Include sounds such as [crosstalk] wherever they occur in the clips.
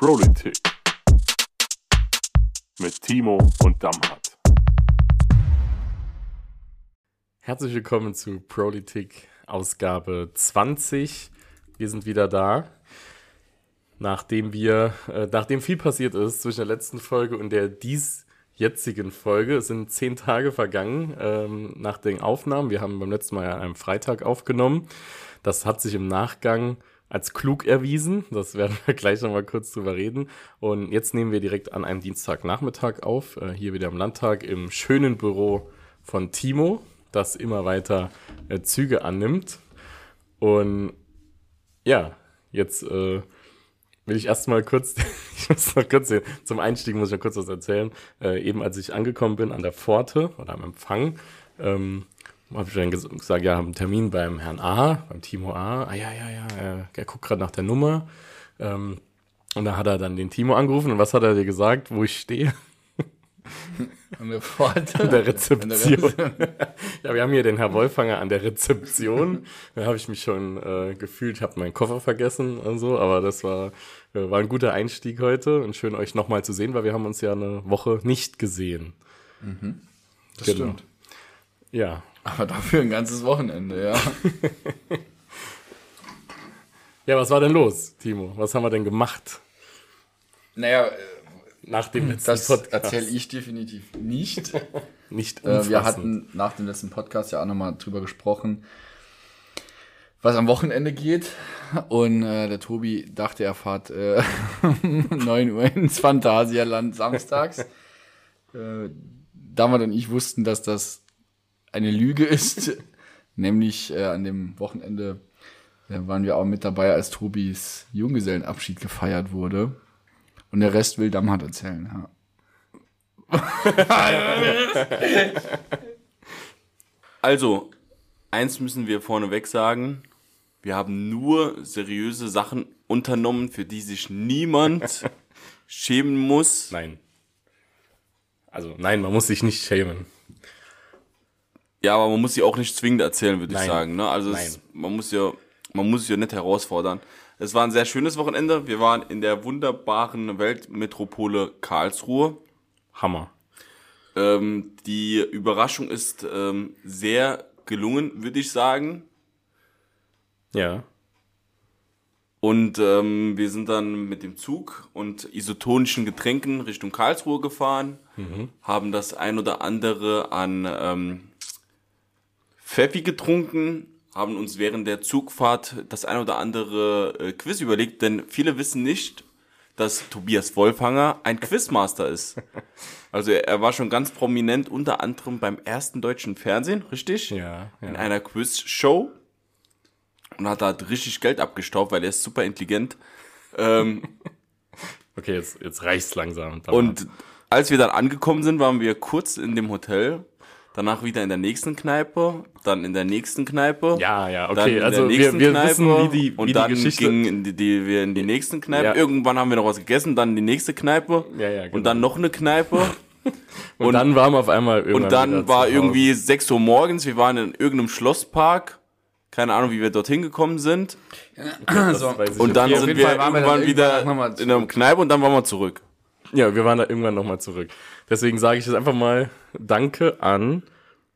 Politik mit Timo und Damhardt. Herzlich willkommen zu Politik Ausgabe 20. Wir sind wieder da. Nachdem wir, äh, nachdem viel passiert ist zwischen der letzten Folge und der dies jetzigen Folge. Es sind zehn Tage vergangen ähm, nach den Aufnahmen. Wir haben beim letzten Mal an einem Freitag aufgenommen. Das hat sich im Nachgang als klug erwiesen. Das werden wir [laughs] gleich nochmal kurz drüber reden. Und jetzt nehmen wir direkt an einem Dienstagnachmittag auf, äh, hier wieder im Landtag im schönen Büro von Timo, das immer weiter äh, Züge annimmt. Und ja, jetzt äh, will ich erstmal kurz, [laughs] ich muss noch kurz, zum Einstieg muss ich noch kurz was erzählen. Äh, eben als ich angekommen bin an der Pforte oder am Empfang, ähm, habe ich dann gesagt, ja, haben einen Termin beim Herrn A, beim Timo A. Ah ja, ja, ja, er, er guckt gerade nach der Nummer. Ähm, und da hat er dann den Timo angerufen und was hat er dir gesagt, wo ich stehe? An der Pforte. An der Rezeption. [laughs] ja, wir haben hier den Herr Wolfanger an der Rezeption. Da habe ich mich schon äh, gefühlt, habe meinen Koffer vergessen und so, aber das war, äh, war ein guter Einstieg heute und schön euch nochmal zu sehen, weil wir haben uns ja eine Woche nicht gesehen. Mhm. Das Genau. stimmt. Ja. Aber dafür ein ganzes Wochenende, ja. [laughs] Ja, was war denn los, Timo? Was haben wir denn gemacht naja, äh, nach dem letzten das Podcast? erzähle ich definitiv nicht. [laughs] Nicht Äh, wir umfassend. hatten nach dem letzten Podcast ja auch nochmal drüber gesprochen, was am Wochenende geht. Und äh, der Tobi dachte, er fahrt äh, [laughs] um 9 Uhr ins Phantasialand samstags. äh, Damals und ich wussten, dass das eine Lüge ist. [laughs] Nämlich äh, an dem Wochenende äh, waren wir auch mit dabei, als Tobis Junggesellenabschied gefeiert wurde. Und der Rest will Damhat erzählen. Ja. [laughs] Also, eins müssen wir vorneweg sagen. Wir haben nur seriöse Sachen unternommen, für die sich niemand [laughs] schämen muss. Nein. Also, nein, man muss sich nicht schämen. Ja, aber man muss sie auch nicht zwingend erzählen, würde ich sagen. Ne? Also es, man muss ja, man muss sich ja nicht herausfordern. Es war ein sehr schönes Wochenende. Wir waren in der wunderbaren Weltmetropole Karlsruhe. Hammer. Ähm, die Überraschung ist ähm, sehr gelungen, würde ich sagen. Ja. Und ähm, wir sind dann mit dem Zug und isotonischen Getränken Richtung Karlsruhe gefahren, haben das ein oder andere an ähm, Pfeffi getrunken, haben uns während der Zugfahrt das ein oder andere äh, Quiz überlegt, denn viele wissen nicht, dass Tobias Wolfhanger ein Quizmaster ist. [laughs] Also er, er war schon ganz prominent, unter anderem beim ersten deutschen Fernsehen, richtig? Ja, In ja. einer Quiz-Show und hat da richtig Geld abgestaubt, weil er ist super intelligent. Ähm, [laughs] Okay, jetzt, jetzt reicht's langsam. und als wir dann angekommen sind, waren wir kurz in dem Hotel, danach wieder in der nächsten Kneipe, dann in der nächsten Kneipe. Ja, ja, dann okay. in Also der wir, nächsten wir Kneipe, wissen, wie die, wie und die dann Geschichte... gingen in die, die, wir in die nächsten Kneipe. Ja. Irgendwann haben wir noch was gegessen, dann die nächste Kneipe Ja, ja, genau. und dann noch eine Kneipe. [laughs] und, dann waren wir auf einmal irgendwann Und dann war irgendwie 6 Uhr morgens, wir waren in irgendeinem Schlosspark. Keine Ahnung, wie wir dorthin gekommen sind. Das weiß ich Und dann sind wir waren wir irgendwann wieder irgendwann in einer Kneipe und dann waren wir zurück. Ja, wir waren da irgendwann nochmal zurück. Deswegen sage ich jetzt einfach mal Danke an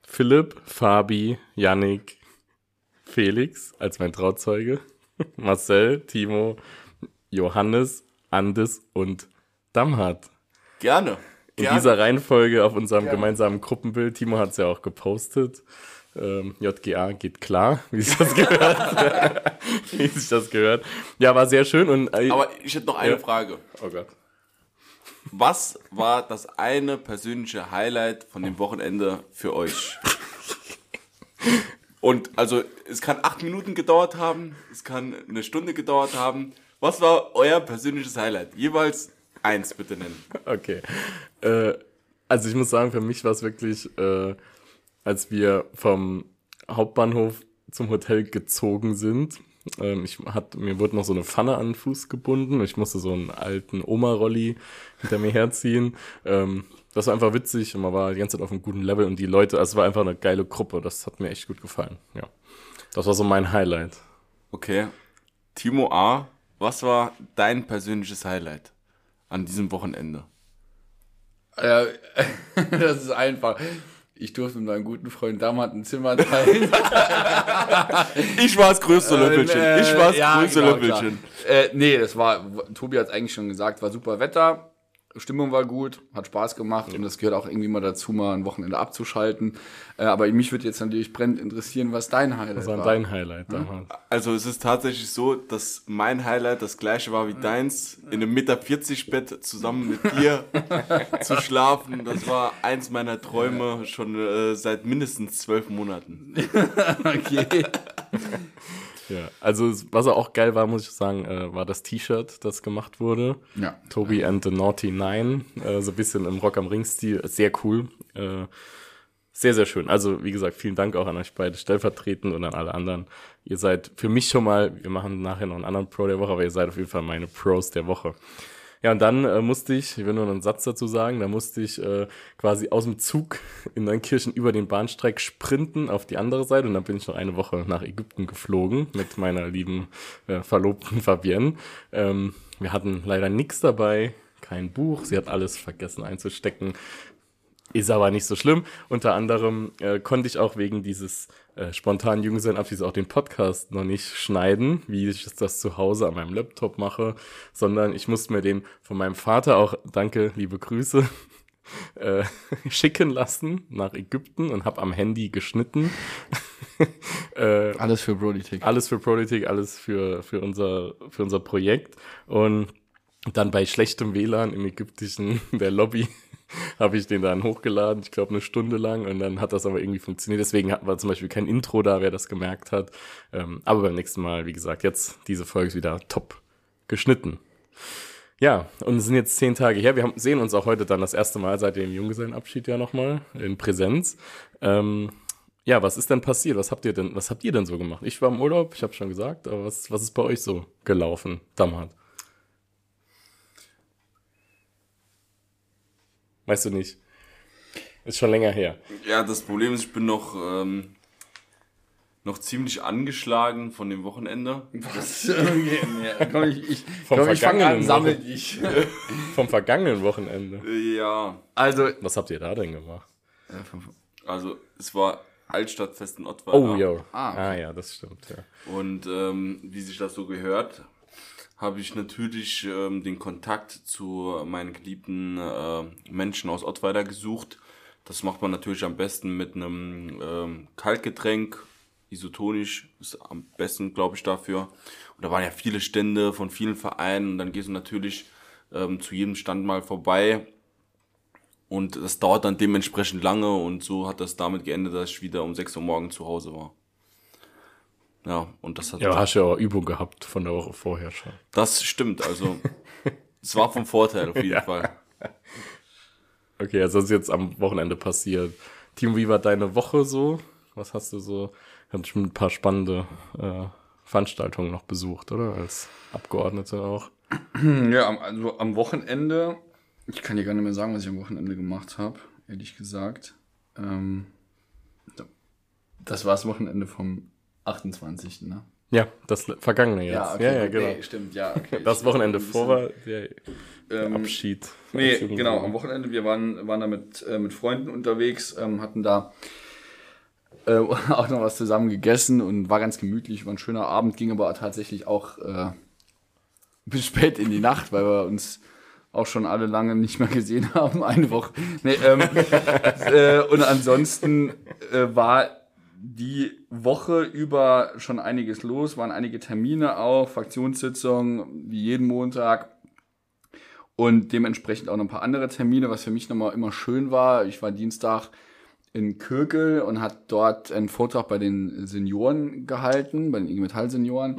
Philipp, Fabi, Yannick, Felix als mein Trauzeuge, [laughs] Marcel, Timo, Johannes, Andes und Damhardt. Gerne. In Gerne. dieser Reihenfolge auf unserem gemeinsamen Gruppenbild. Timo hat es ja auch gepostet. Ähm, JGA geht klar, [laughs] wie sich das gehört. [laughs] wie sich das gehört. Ja, war sehr schön und äh, Aber ich hätte noch eine Ja. Frage. oh Gott. Was war das eine persönliche Highlight von dem Wochenende für euch? Und also, es kann acht Minuten gedauert haben, es kann eine Stunde gedauert haben. Was war euer persönliches Highlight? Jeweils eins bitte nennen. Okay. Äh, also ich muss sagen, für mich war es wirklich, äh, als wir vom Hauptbahnhof zum Hotel gezogen sind. Ähm, ich hat, mir wurde noch so eine Pfanne an den Fuß gebunden. Ich musste so einen alten Oma-Rolli hinter mir herziehen. Ähm, das war einfach witzig und man war die ganze Zeit auf einem guten Level und die Leute, also es war einfach eine geile Gruppe. Das hat mir echt gut gefallen. Ja. Das war so mein Highlight. Okay. Timo A., was war dein persönliches Highlight? an diesem Wochenende? Äh, [laughs] das ist einfach. Ich durfte mit meinem guten Freund Damat ein Zimmer teilen. [laughs] Ich war das größte Löffelchen. Äh, ich war das ja, größte genau, Löffelchen. Äh, nee, das war, Tobi hat es eigentlich schon gesagt, war super Wetter. Stimmung war gut, hat Spaß gemacht und das gehört auch irgendwie mal dazu, mal ein Wochenende abzuschalten. Äh, aber mich würde jetzt natürlich brennend interessieren, was dein Highlight Das war war. dein Highlight damals. Also es ist tatsächlich so, dass mein Highlight das gleiche war wie deins, in einem Meter 40 Bett zusammen mit dir [laughs] zu schlafen. Das war eins meiner Träume schon äh, seit mindestens zwölf Monaten. [laughs] okay. Ja, also was auch geil war, muss ich sagen, äh, war das T-Shirt, das gemacht wurde. Ja. Toby and the Naughty Nine, äh, so ein bisschen im Rock am Ring-Stil, sehr cool. Äh, sehr, sehr schön. Also, wie gesagt, vielen Dank auch an euch beide stellvertretend und an alle anderen. Ihr seid für mich schon mal, wir machen nachher noch einen anderen Pro der Woche, aber ihr seid auf jeden Fall meine Pros der Woche. Ja, und dann äh, musste ich, ich will nur einen Satz dazu sagen, da musste ich äh, quasi aus dem Zug [laughs] in Neunkirchen über den Bahnsteig sprinten auf die andere Seite und dann bin ich noch eine Woche nach Ägypten geflogen mit meiner lieben äh, Verlobten Fabienne. Ähm, wir hatten leider nichts dabei, kein Buch, sie hat alles vergessen einzustecken. Ist aber nicht so schlimm. Unter anderem äh, konnte ich auch wegen dieses äh, spontanen Junggesellenabschieds auch den Podcast noch nicht schneiden, wie ich das zu Hause an meinem Laptop mache, sondern ich musste mir den von meinem Vater auch, danke, liebe Grüße, [laughs] äh, [laughs] schicken lassen nach Ägypten und habe am Handy geschnitten. [laughs] äh, Alles für Politik. alles für Politik, alles für, für, unser, für unser Projekt. Und dann bei schlechtem WLAN im ägyptischen, der Lobby, [laughs] habe ich den dann hochgeladen, ich glaube eine Stunde lang und dann hat das aber irgendwie funktioniert. Deswegen hat- war zum Beispiel kein Intro da, wer das gemerkt hat. Ähm, aber beim nächsten Mal, wie gesagt, jetzt diese Folge ist wieder top geschnitten. Ja, und es sind jetzt zehn Tage her. Wir haben, sehen uns auch heute dann das erste Mal seit dem Junggesellenabschied ja nochmal in Präsenz. Ähm, ja, was ist denn passiert? Was habt ihr denn, was habt ihr denn so gemacht? Ich war im Urlaub, ich habe schon gesagt, aber was, was ist bei euch so gelaufen, Damhat? Weißt du nicht? Ist schon länger her. Ja, das Problem ist, ich bin noch, ähm, noch ziemlich angeschlagen von dem Wochenende. Was? [laughs] Okay, komm, ich, ich, Vom komm, ich fang vergangenen an, sammel dich. [laughs] Vom vergangenen Wochenende. Ja, Also, Was habt ihr da denn gemacht? also es war Altstadtfest in Ottweiler. Oh, ja. Ah. Ah, ja, das stimmt, ja. Und ähm, wie sich das so gehört, habe ich natürlich ähm, den Kontakt zu meinen geliebten äh, Menschen aus Ottweiler gesucht. Das macht man natürlich am besten mit einem ähm, Kaltgetränk, isotonisch ist am besten, glaube ich, dafür. Und da waren ja viele Stände von vielen Vereinen und dann gehst du natürlich ähm, zu jedem Stand mal vorbei. Und das dauert dann dementsprechend lange und so hat das damit geendet, dass ich wieder um 6 Uhr morgens zu Hause war. Ja, und das hat Ja, hast ja auch Übung gehabt von der Woche vorher schon. das stimmt, also es war vom Vorteil auf jeden Ja. Fall. [laughs] Okay, also das ist jetzt am Wochenende passiert. Timo, wie war deine Woche so? Was hast du so? Hat schon ein paar spannende äh, Veranstaltungen noch besucht, oder? Als Abgeordnete auch. [clears throat] ja, am- also am Wochenende, ich kann dir gar nicht mehr sagen, was ich am Wochenende gemacht habe, ehrlich gesagt. Ähm, das war das Wochenende vom 28. Ne? Ja, das vergangene jetzt. Ja, ja, genau. Nee, stimmt, ja, okay. das Wochenende vor war der, Ähm, Abschied. Nee, genau, am Wochenende, wir waren, waren da mit, äh, mit Freunden unterwegs, ähm, hatten da äh, [laughs] auch noch was zusammen gegessen und war ganz gemütlich, war ein schöner Abend, ging aber tatsächlich auch äh, bis spät in die Nacht, weil wir uns auch schon alle lange nicht mehr gesehen [laughs] haben, eine Woche. Nee, ähm, [laughs] äh, und ansonsten äh, war die Woche über schon einiges los, waren einige Termine auch, Fraktionssitzungen, wie jeden Montag. Und dementsprechend auch noch ein paar andere Termine, was für mich nochmal immer schön war. Ich war Dienstag in Kirkel und hat dort einen Vortrag bei den Senioren gehalten, bei den IG Metall Senioren,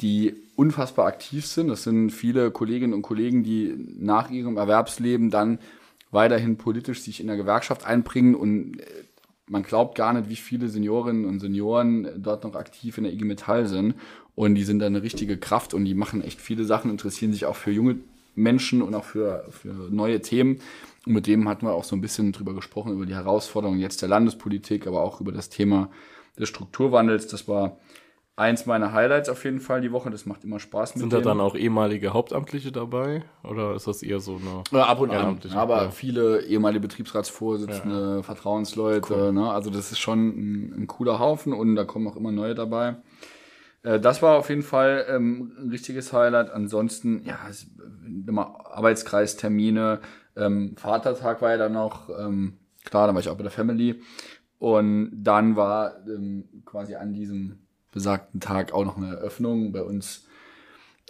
die unfassbar aktiv sind. Das sind viele Kolleginnen und Kollegen, die nach ihrem Erwerbsleben dann weiterhin politisch sich in der Gewerkschaft einbringen und äh, man glaubt gar nicht, wie viele Seniorinnen und Senioren dort noch aktiv in der IG Metall sind. Und die sind da eine richtige Kraft und die machen echt viele Sachen, interessieren sich auch für junge Menschen und auch für, für neue Themen. Und mit dem hatten wir auch so ein bisschen drüber gesprochen, über die Herausforderungen jetzt der Landespolitik, aber auch über das Thema des Strukturwandels. Das war eins meiner Highlights auf jeden Fall die Woche. Das macht immer Spaß mit Sind da denen. dann auch ehemalige Hauptamtliche dabei? Oder ist das eher so eine. Ja, ab und an. Aber ja. viele ehemalige Betriebsratsvorsitzende, Vertrauensleute. Ne? Also das ist schon ein, ein cooler Haufen und da kommen auch immer neue dabei. Äh, Das war auf jeden Fall ähm, ein richtiges Highlight. Ansonsten, ja, es, immer Arbeitskreistermine. Ähm, Vatertag war ja dann noch, ähm, klar, da war ich auch bei der Family. Und dann war ähm, quasi an diesem besagten Tag auch noch eine Eröffnung bei uns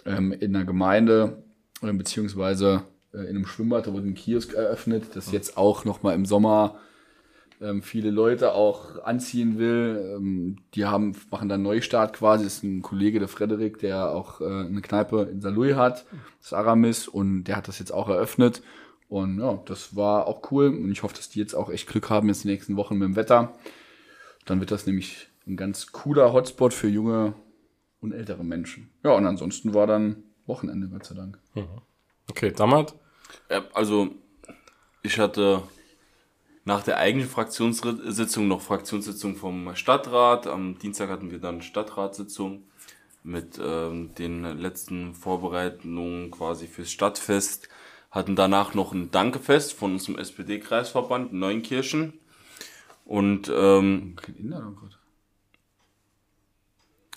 ähm, in der Gemeinde, äh, beziehungsweise äh, in einem Schwimmbad, da wurde ein Kiosk eröffnet, das jetzt auch noch mal im Sommer ähm, viele Leute auch anziehen will. Ähm, die haben, machen dann Neustart quasi. Das ist ein Kollege, der Frederik, der auch äh, eine Kneipe in Saarlouis hat, das Aramis, und der hat das jetzt auch eröffnet. Und ja, das war auch cool. Und ich hoffe, dass die jetzt auch echt Glück haben jetzt die nächsten Wochen mit dem Wetter. Dann wird das nämlich ein ganz cooler Hotspot für junge und ältere Menschen. Ja, und ansonsten war dann Wochenende, Gott sei Dank. Okay, Dammert? Ja, also, ich hatte nach der eigentlichen Fraktionssitzung noch Fraktionssitzung vom Stadtrat. Am Dienstag hatten wir dann Stadtratssitzung mit ähm, den letzten Vorbereitungen quasi fürs Stadtfest. Hatten danach noch ein Dankefest von unserem SPD-Kreisverband in Neunkirchen. Und ähm, Kein Inder, oh Gott.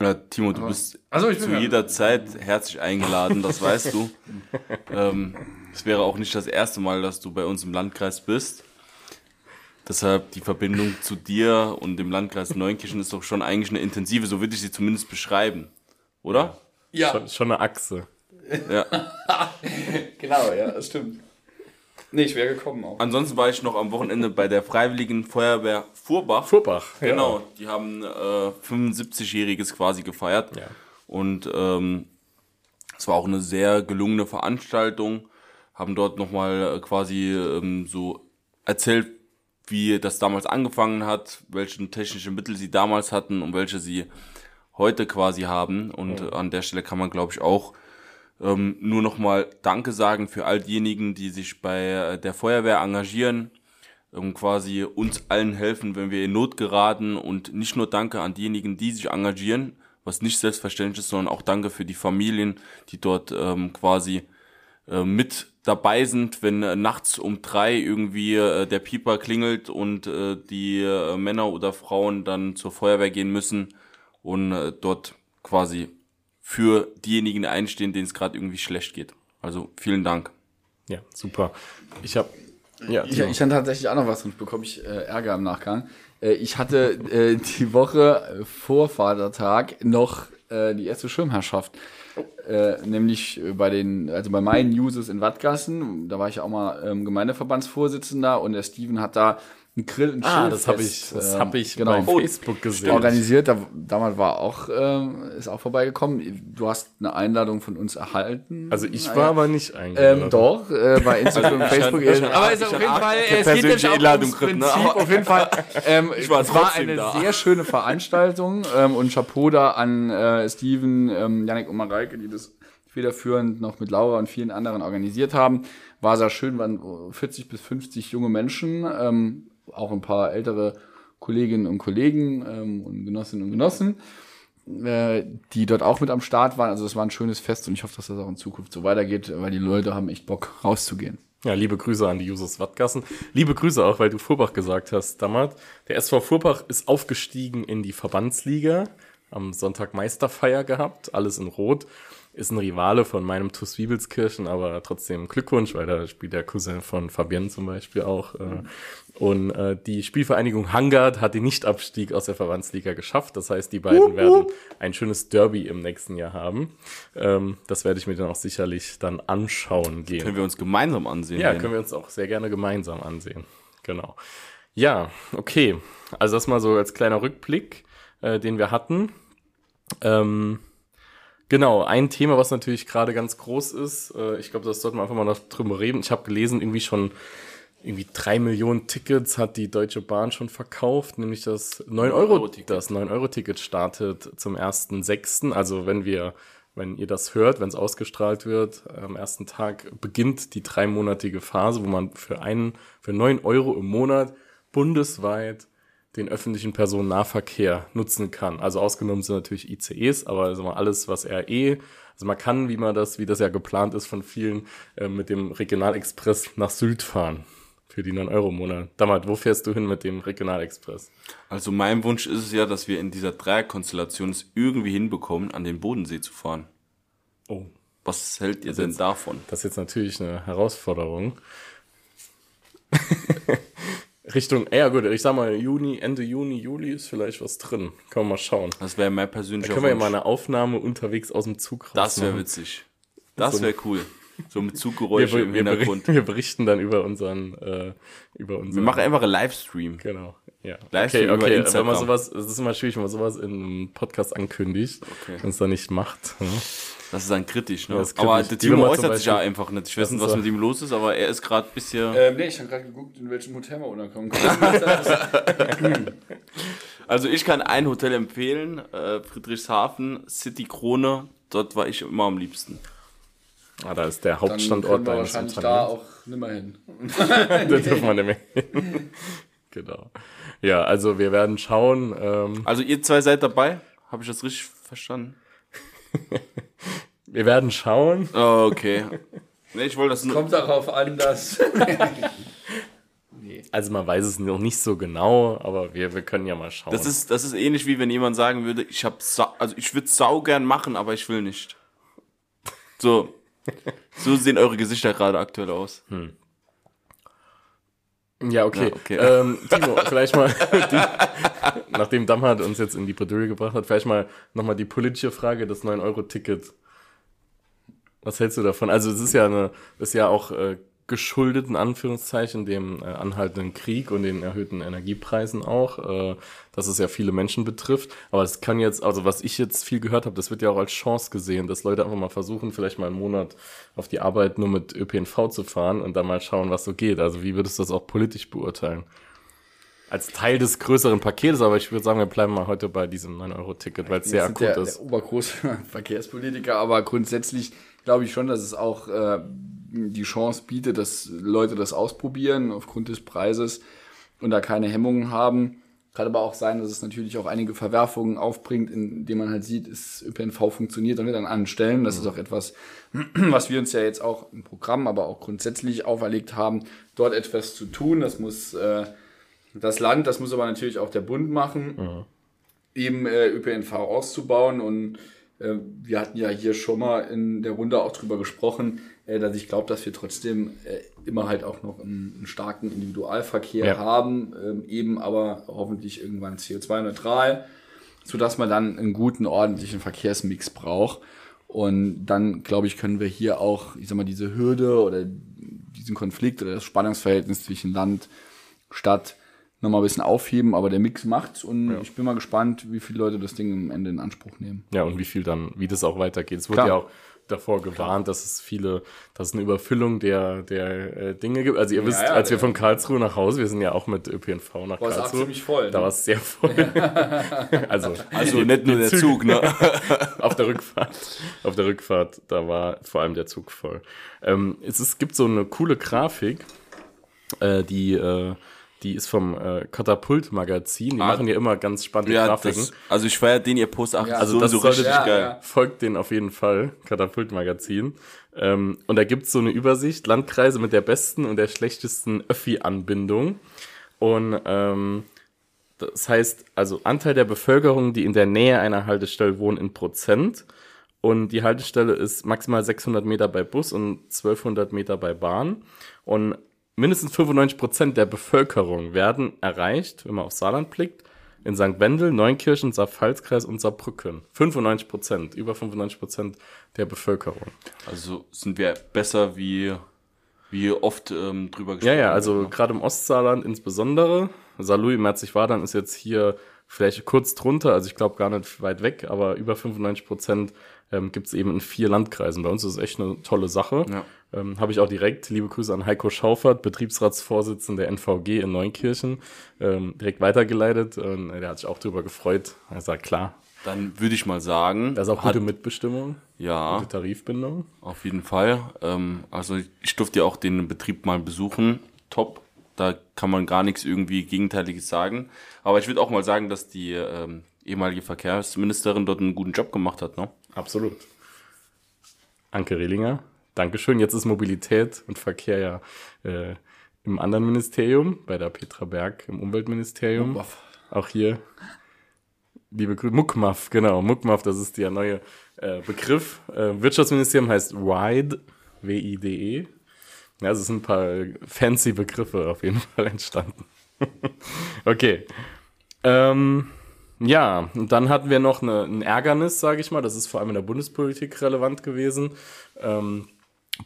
Ja, Timo, du bist Also, zu ja- jeder Zeit herzlich eingeladen, das weißt du. [laughs] ähm, es wäre auch nicht das erste Mal, dass du bei uns im Landkreis bist. Deshalb die Verbindung zu dir und dem Landkreis Neunkirchen ist doch schon eigentlich eine intensive, so würde ich sie zumindest beschreiben. Oder? Ja, Schon, schon eine Achse. Ja. [laughs] genau, ja, das stimmt. Nee, ich wäre gekommen auch. Ansonsten war ich noch am Wochenende bei der Freiwilligen Feuerwehr Furbach. Furbach. ja. Genau, die haben äh, 75-jähriges quasi gefeiert. Ja. Und ähm, es war auch eine sehr gelungene Veranstaltung. Haben dort nochmal äh, quasi ähm, so erzählt, wie das damals angefangen hat, welche technische Mittel sie damals hatten und welche sie heute quasi haben. Und äh, an der Stelle kann man, glaube ich, auch ähm, nur nochmal Danke sagen für all diejenigen, die sich bei äh, der Feuerwehr engagieren, um quasi uns allen helfen, wenn wir in Not geraten. Und nicht nur Danke an diejenigen, die sich engagieren, was nicht selbstverständlich ist, sondern auch Danke für die Familien, die dort ähm, quasi äh, mit dabei sind, wenn äh, nachts um drei irgendwie äh, der Pieper klingelt und äh, die äh, Männer oder Frauen dann zur Feuerwehr gehen müssen und dort quasi für diejenigen einstehen, denen es gerade irgendwie schlecht geht. Also vielen Dank. Ja, super. Ich habe. Ja, Ich, ich hatte tatsächlich auch noch was, sonst bekomme ich äh, Ärger im Nachgang. Äh, ich hatte äh, die Woche äh, vor Vatertag noch äh, die erste Schirmherrschaft. Äh, nämlich äh, bei den, also bei meinen Users in Wattgassen, da war ich auch mal ähm, Gemeindeverbandsvorsitzender und der Steven hat da einen Grill und ah, das habe ich, das ähm, hab ich genau, bei Facebook gesehen. organisiert. Da, damals war auch, ähm, ist auch vorbeigekommen. Du hast eine Einladung von uns erhalten. Also ich Naja. war aber nicht eingeladen. Ähm, doch, äh, bei Instagram und Facebook. ich hab- aber ist ich auf jeden Fall, es geht persönliche jetzt Einladung ums ne? Prinzip. Aber- Auf jeden Fall, ähm, Ich war es war eine da. sehr schöne Veranstaltung ähm, und Chapeau da an äh, Steven, ähm, Janik und Mareike, die das federführend noch mit Laura und vielen anderen organisiert haben. War sehr schön, waren 40 bis 50 junge Menschen, ähm, auch ein paar ältere Kolleginnen und Kollegen ähm, und Genossinnen und Genossen äh, die dort auch mit am Start waren. Also es war ein schönes Fest und ich hoffe, dass das auch in Zukunft so weitergeht, weil die Leute haben echt Bock [laughs] rauszugehen. Ja, liebe Grüße an die Users Wattgassen. Liebe Grüße auch, weil du Furbach gesagt hast, Dammert. Der SV Furbach ist aufgestiegen in die Verbandsliga. Am Sonntag Meisterfeier gehabt, alles in Rot. Ist ein Rivale von meinem TuS Wiebelskirchen, aber trotzdem Glückwunsch, weil da spielt der Cousin von Fabienne zum Beispiel auch. Äh, und äh, die Spielvereinigung Hangard hat den Nichtabstieg aus der Verbandsliga geschafft. Das heißt, die beiden werden ein schönes Derby im nächsten Jahr haben. Ähm, das werde ich mir dann auch sicherlich dann anschauen gehen. Können wir uns gemeinsam ansehen. Ja, können wir uns auch sehr gerne gemeinsam ansehen. Genau. Ja, okay. Also das mal so als kleiner Rückblick, äh, den wir hatten. Ähm, genau, ein Thema, was natürlich gerade ganz groß ist, äh, ich glaube, das sollten wir einfach mal noch drüber reden. Ich habe gelesen, irgendwie schon irgendwie drei Millionen Tickets hat die Deutsche Bahn schon verkauft, nämlich das 9-Euro-Ticket. Das 9-Euro-Ticket startet zum 1.6. Also wenn wir, wenn ihr das hört, wenn es ausgestrahlt wird, am ersten Tag beginnt die dreimonatige Phase, wo man für einen, für 9 Euro im Monat bundesweit den öffentlichen Personennahverkehr nutzen kann. Also ausgenommen sind natürlich ICEs, aber also alles, was RE, also man kann, wie man das, wie das ja geplant ist von vielen, äh, mit dem Regionalexpress nach Sylt fahren. Für die 9 Euro im Monat. Damals, wo fährst du hin mit dem Regionalexpress? Also mein Wunsch ist es ja, dass wir in dieser Dreierkonstellation es irgendwie hinbekommen, an den Bodensee zu fahren. Oh, Was hält ihr denn jetzt- davon? Das ist jetzt natürlich eine Herausforderung. [laughs] Richtung, ja gut, ich sag mal Juni, Ende Juni, Juli ist vielleicht was drin. Können wir mal schauen. Das wäre mein Da persönlicher können wir ja mal eine Aufnahme unterwegs aus dem Zug raus das wäre witzig. Das wäre cool. So mit Wir, Zuggeräusche im wir, Hintergrund. berichten, [laughs] wir berichten dann über unseren, äh, über unseren. Wir machen einfach einen Livestream. Genau, ja. Livestream okay, über okay. Wenn Instagram. man sowas, es ist immer schwierig, wenn man sowas in einem Podcast ankündigt Okay. und es dann nicht macht. Hm? Das ist dann kritisch, ne? Ja, das ist aber kritisch. der wenn Timo äußert sich ja einfach nicht. Ich weiß nicht, was mit ihm los ist, aber er ist gerade ein bisschen. Ähm, nee, ich habe gerade geguckt, in welchem Hotel wir unterkommen können. [laughs] Also ich kann ein Hotel empfehlen, äh, Friedrichshafen, City Krone. Dort war ich immer am liebsten. Ah, da ist der Dann können Hauptstandort wir deines wahrscheinlich da auch nimmer hin. [laughs] [laughs] Da dürfen wir nicht mehr hin. [laughs] Genau. Ja, also wir werden schauen. Ähm, Also ihr zwei seid dabei? Habe ich das richtig verstanden? wir werden schauen. Oh, okay. nee, ich wollte das nur. Kommt darauf an, dass. Also man weiß es noch nicht so genau, aber wir, wir können ja mal schauen. Das ist, das ist ähnlich wie wenn jemand sagen würde, ich hab also ich würde sau gern machen, aber ich will nicht. So. [laughs] So sehen eure Gesichter gerade aktuell aus. ja, okay. Ja, okay. Ähm, [laughs] Timo, vielleicht mal, [laughs] die, nachdem Damhardt uns jetzt in die Bredouille gebracht hat, vielleicht mal nochmal die politische Frage des 9-Euro-Ticket. Was hältst du davon? Also es ist ja eine, ist ja auch äh, geschuldet, in Anführungszeichen, dem äh, anhaltenden Krieg und den erhöhten Energiepreisen auch, äh, dass es ja viele Menschen betrifft. Aber es kann jetzt, also was ich jetzt viel gehört habe, das wird ja auch als Chance gesehen, dass Leute einfach mal versuchen, vielleicht mal einen Monat auf die Arbeit nur mit ÖPNV zu fahren und dann mal schauen, was so geht. Also wie würdest du das auch politisch beurteilen? Als Teil des größeren Paketes, aber ich würde sagen, wir bleiben mal heute bei diesem 9-Euro-Ticket, weil es sehr akut der, ist. der obergroße [laughs] Verkehrspolitiker, aber grundsätzlich glaube ich schon, dass es auch äh, die Chance bietet, dass Leute das ausprobieren aufgrund des Preises und da keine Hemmungen haben. Kann aber auch sein, dass es natürlich auch einige Verwerfungen aufbringt, indem man halt sieht, ist ÖPNV funktioniert und nicht an anderen Stellen. Das ist auch etwas, [clears throat] was wir uns ja jetzt auch im Programm, aber auch grundsätzlich auferlegt haben, dort etwas zu tun. Das muss äh, das Land, das muss aber natürlich auch der Bund machen eben äh, ÖPNV auszubauen. Und äh, wir hatten ja hier schon mal in der Runde auch drüber gesprochen, äh, dass ich glaube, dass wir trotzdem äh, immer halt auch noch einen, einen starken Individualverkehr Ja. haben, ähm, eben aber hoffentlich irgendwann CO2-neutral, sodass man dann einen guten, ordentlichen Verkehrsmix braucht. Und dann, glaube ich, können wir hier auch, ich sag mal, diese Hürde oder diesen Konflikt oder das Spannungsverhältnis zwischen Land, Stadt nochmal ein bisschen aufheben, aber der Mix macht's und ich bin mal gespannt, wie viele Leute das Ding am Ende in Anspruch nehmen. Ja, und wie viel dann, wie das auch weitergeht. Es wurde Klar. ja auch davor gewarnt, dass es viele, dass es eine Überfüllung der, der äh, Dinge gibt. Also ihr wisst, ja, als wir von Karlsruhe nach Hause, wir sind ja auch mit ÖPNV nach War es auch Karlsruhe. ziemlich voll, Da ne? war es sehr voll. [laughs] also, Also nicht nur der Züge. Zug, ne? [laughs] auf der Rückfahrt. Auf der Rückfahrt, da war vor allem der Zug voll. Ähm, es, ist, gibt so eine coole Grafik, äh, die, äh, die ist vom äh, Katapult-Magazin. Die Ah, machen ja immer ganz spannende Ja, Grafiken. das, also ich feiere den ihr Post ach, Ja, also das so sollte- richtig Ja, geil. ja. Folgt den auf jeden Fall, Katapult-Magazin. Ähm, und da gibt's so eine Übersicht, Landkreise mit der besten und der schlechtesten Öffi-Anbindung. Und ähm, das heißt, also Anteil der Bevölkerung, die in der Nähe einer Haltestelle wohnen, in Prozent. Und die Haltestelle ist maximal 600 Meter bei Bus und 1200 Meter bei Bahn. Und mindestens 95 Prozent der Bevölkerung werden erreicht, wenn man auf Saarland blickt, in St. Wendel, Neunkirchen, Saarpfalzkreis und Saarbrücken. 95 Prozent, über 95 Prozent der Bevölkerung. Also sind wir besser wie, wie oft ähm, drüber Ja, gesprochen. ja, also wird, gerade im Ostsaarland insbesondere. Saarlouis, Merzig-Wadern ist jetzt hier vielleicht kurz drunter, also ich glaube gar nicht weit weg, aber über 95 Prozent ähm, gibt es eben in vier Landkreisen. Bei uns ist es echt eine tolle Sache. Ja. Ähm, Habe ich auch direkt, liebe Grüße an Heiko Schaufert, Betriebsratsvorsitzender der NVG in Neunkirchen, ähm, direkt weitergeleitet. Und der hat sich auch darüber gefreut. Er sagt, klar, Dann würde ich mal sagen, da ist auch hat- gute Mitbestimmung, ja, gute Tarifbindung. auf jeden Fall. Ähm, also ich durfte ja auch den Betrieb mal besuchen. Top. Da kann man gar nichts irgendwie Gegenteiliges sagen. Aber ich würde auch mal sagen, dass die ähm, ehemalige Verkehrsministerin dort einen guten Job gemacht hat. Ne? Absolut. Anke Rehlinger, Dankeschön. Jetzt ist Mobilität und Verkehr ja äh, im anderen Ministerium, bei der Petra Berg im Umweltministerium. Muckmuff. Auch hier. Liebe Grüße. Muckmuff, genau. Muckmuff, das ist der neue äh, Begriff. Äh, Wirtschaftsministerium heißt WIDE, W-I-D-E. Ja, es sind ein paar fancy Begriffe auf jeden Fall entstanden. [laughs] okay. Ähm, ja, und dann hatten wir noch eine, ein Ärgernis, sage ich mal. Das ist vor allem in der Bundespolitik relevant gewesen. Ähm,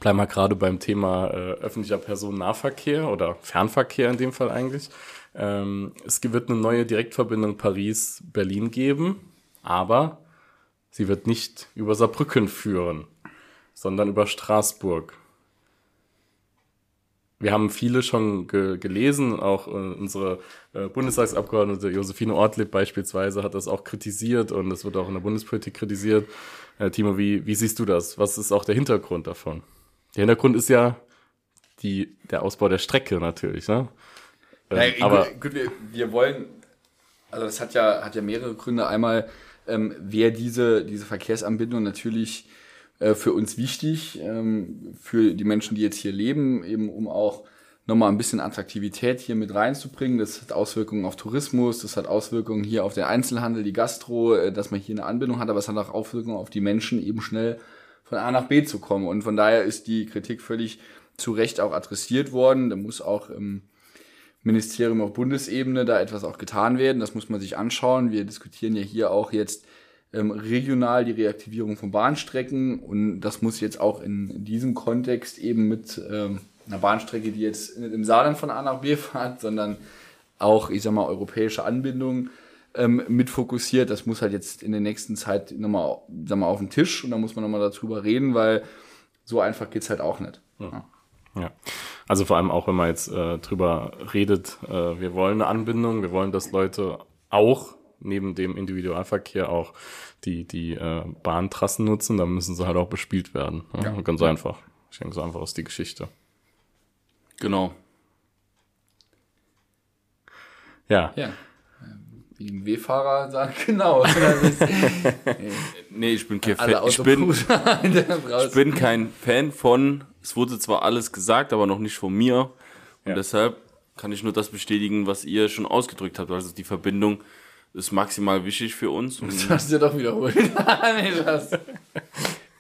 bleiben wir gerade beim Thema äh, öffentlicher Personennahverkehr oder Fernverkehr in dem Fall eigentlich. Ähm, es wird eine neue Direktverbindung Paris-Berlin geben, aber sie wird nicht über Saarbrücken führen, sondern über Straßburg. Wir haben viele schon ge gelesen, auch äh, unsere äh, Bundestagsabgeordnete Josephine Ortlieb beispielsweise hat das auch kritisiert und es wird auch in der Bundespolitik kritisiert. Äh, Timo, wie, wie siehst du das? Was ist auch der Hintergrund davon? Der Hintergrund ist ja die, der Ausbau der Strecke natürlich, ne? Ähm, Nein, aber gut, gut, wir, wir wollen, also das hat ja, hat ja mehrere Gründe. Einmal ähm, wäre diese, diese Verkehrsanbindung natürlich äh, für uns wichtig, ähm, für die Menschen, die jetzt hier leben, eben um auch nochmal ein bisschen Attraktivität hier mit reinzubringen. Das hat Auswirkungen auf Tourismus, das hat Auswirkungen hier auf den Einzelhandel, die Gastro, äh, dass man hier eine Anbindung hat, aber es hat auch Auswirkungen auf die Menschen, eben schnell von A nach B zu kommen. Und von daher ist die Kritik völlig zu Recht auch adressiert worden. Da muss auch im Ministerium auf Bundesebene da etwas auch getan werden. Das muss man sich anschauen. Wir diskutieren ja hier auch jetzt ähm, regional die Reaktivierung von Bahnstrecken und das muss jetzt auch in diesem Kontext eben mit ähm, einer Bahnstrecke, die jetzt nicht im Saarland von A nach B fährt, sondern auch, ich sag mal, europäische Anbindung ähm, mit fokussiert. Das muss halt jetzt in der nächsten Zeit nochmal, sag mal, auf den Tisch und da muss man nochmal darüber reden, weil so einfach geht's halt auch nicht. Ja. Ja, also vor allem auch, wenn man jetzt äh, drüber redet, äh, wir wollen eine Anbindung, wir wollen, dass Leute auch neben dem Individualverkehr auch die, die äh, Bahntrassen nutzen, dann müssen sie halt auch bespielt werden. Ja? Ja. Ganz einfach. Ich denke, so einfach aus die Geschichte. Genau. Ja. Ja. Ähm, [laughs] Wie ein W-Fahrer sagt, genau. Ist, Nee, ich bin kein Fan. Ich bin, [laughs] ich bin kein Fan von, es wurde zwar alles gesagt, aber noch nicht von mir. Und Ja. deshalb kann ich nur das bestätigen, was ihr schon ausgedrückt habt. Also die Verbindung ist maximal wichtig für uns. Und Das hast du ja doch wiederholt. [laughs] nee, das,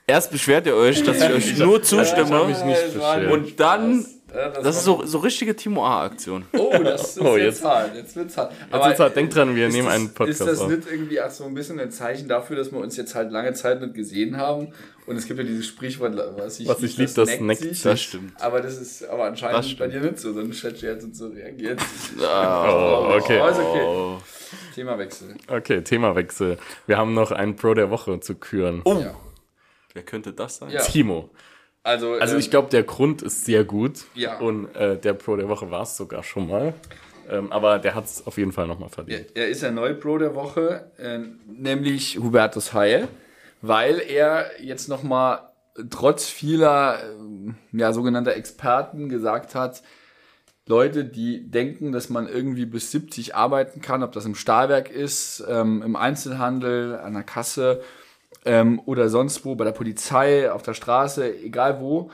erst beschwert ihr euch, dass ich euch nur zustimme. Und dann, das, das ist so, so richtige Timo A-Aktion. Oh, das ist [laughs] Oh, jetzt, jetzt- hart. Jetzt wird's hart. Jetzt wird's hart. Denkt dran, wir nehmen das, einen Podcast Ist das auf. nicht irgendwie auch so ein bisschen ein Zeichen dafür, dass wir uns jetzt halt lange Zeit nicht gesehen haben? Und es gibt ja dieses Sprichwort, was ich, Was ich lieb, das neckt sich. Das stimmt. Aber das ist aber anscheinend bei dir nicht so, sonst hätte ich jetzt so reagiert. Oh, okay. Oh, ist okay. Themawechsel. Okay, Themawechsel. Wir haben noch einen Pro der Woche zu küren. Oh, Ja. wer könnte das sein? Ja. Timo. Also, Also ähm, ich glaube, der Grund ist sehr gut. Ja. Und äh, der Pro der Woche war es sogar schon mal. Ähm, aber der hat es auf jeden Fall nochmal verdient. Er ist der neue Pro der Woche, äh, nämlich Hubertus Heil, weil er jetzt nochmal trotz vieler ähm, ja, sogenannter Experten gesagt hat, Leute, die denken, dass man irgendwie bis 70 arbeiten kann, ob das im Stahlwerk ist, ähm, im Einzelhandel, an der Kasse ähm, oder sonst wo, bei der Polizei, auf der Straße, egal wo,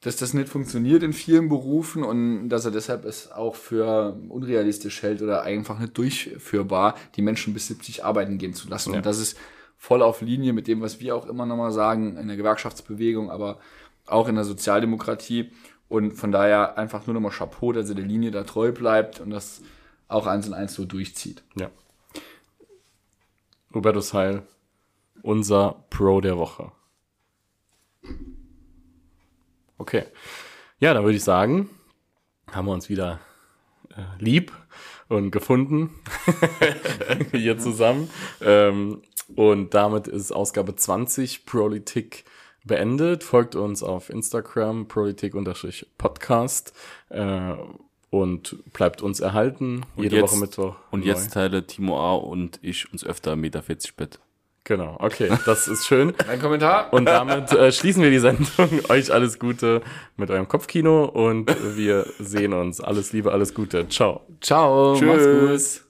dass das nicht funktioniert in vielen Berufen und dass er deshalb es auch für unrealistisch hält oder einfach nicht durchführbar, die Menschen bis 70 arbeiten gehen zu lassen. Ja. Und das ist voll auf Linie mit dem, was wir auch immer nochmal sagen in der Gewerkschaftsbewegung, aber auch in der Sozialdemokratie. Und von daher einfach nur nochmal Chapeau, dass er der Linie da treu bleibt und das auch eins und eins so durchzieht. Ja. Hubertus Heil, unser Pro der Woche. Okay. Ja, dann würde ich sagen, haben wir uns wieder äh, lieb und gefunden [laughs] hier zusammen. Ähm, und damit ist Ausgabe 20 Politik beendet. Folgt uns auf Instagram, politik-podcast äh, und bleibt uns erhalten. Jede jetzt- Woche Mittwoch. Und neu. jetzt teile Timo A und ich uns öfter 1,40 Meter Bett. Genau, okay, das ist schön. [laughs] Ein Kommentar? Und damit äh, schließen wir die Sendung. [laughs] Euch alles Gute mit eurem Kopfkino und wir sehen uns. Alles Liebe, alles Gute. Ciao. Ciao. Mach's gut. Tschüss.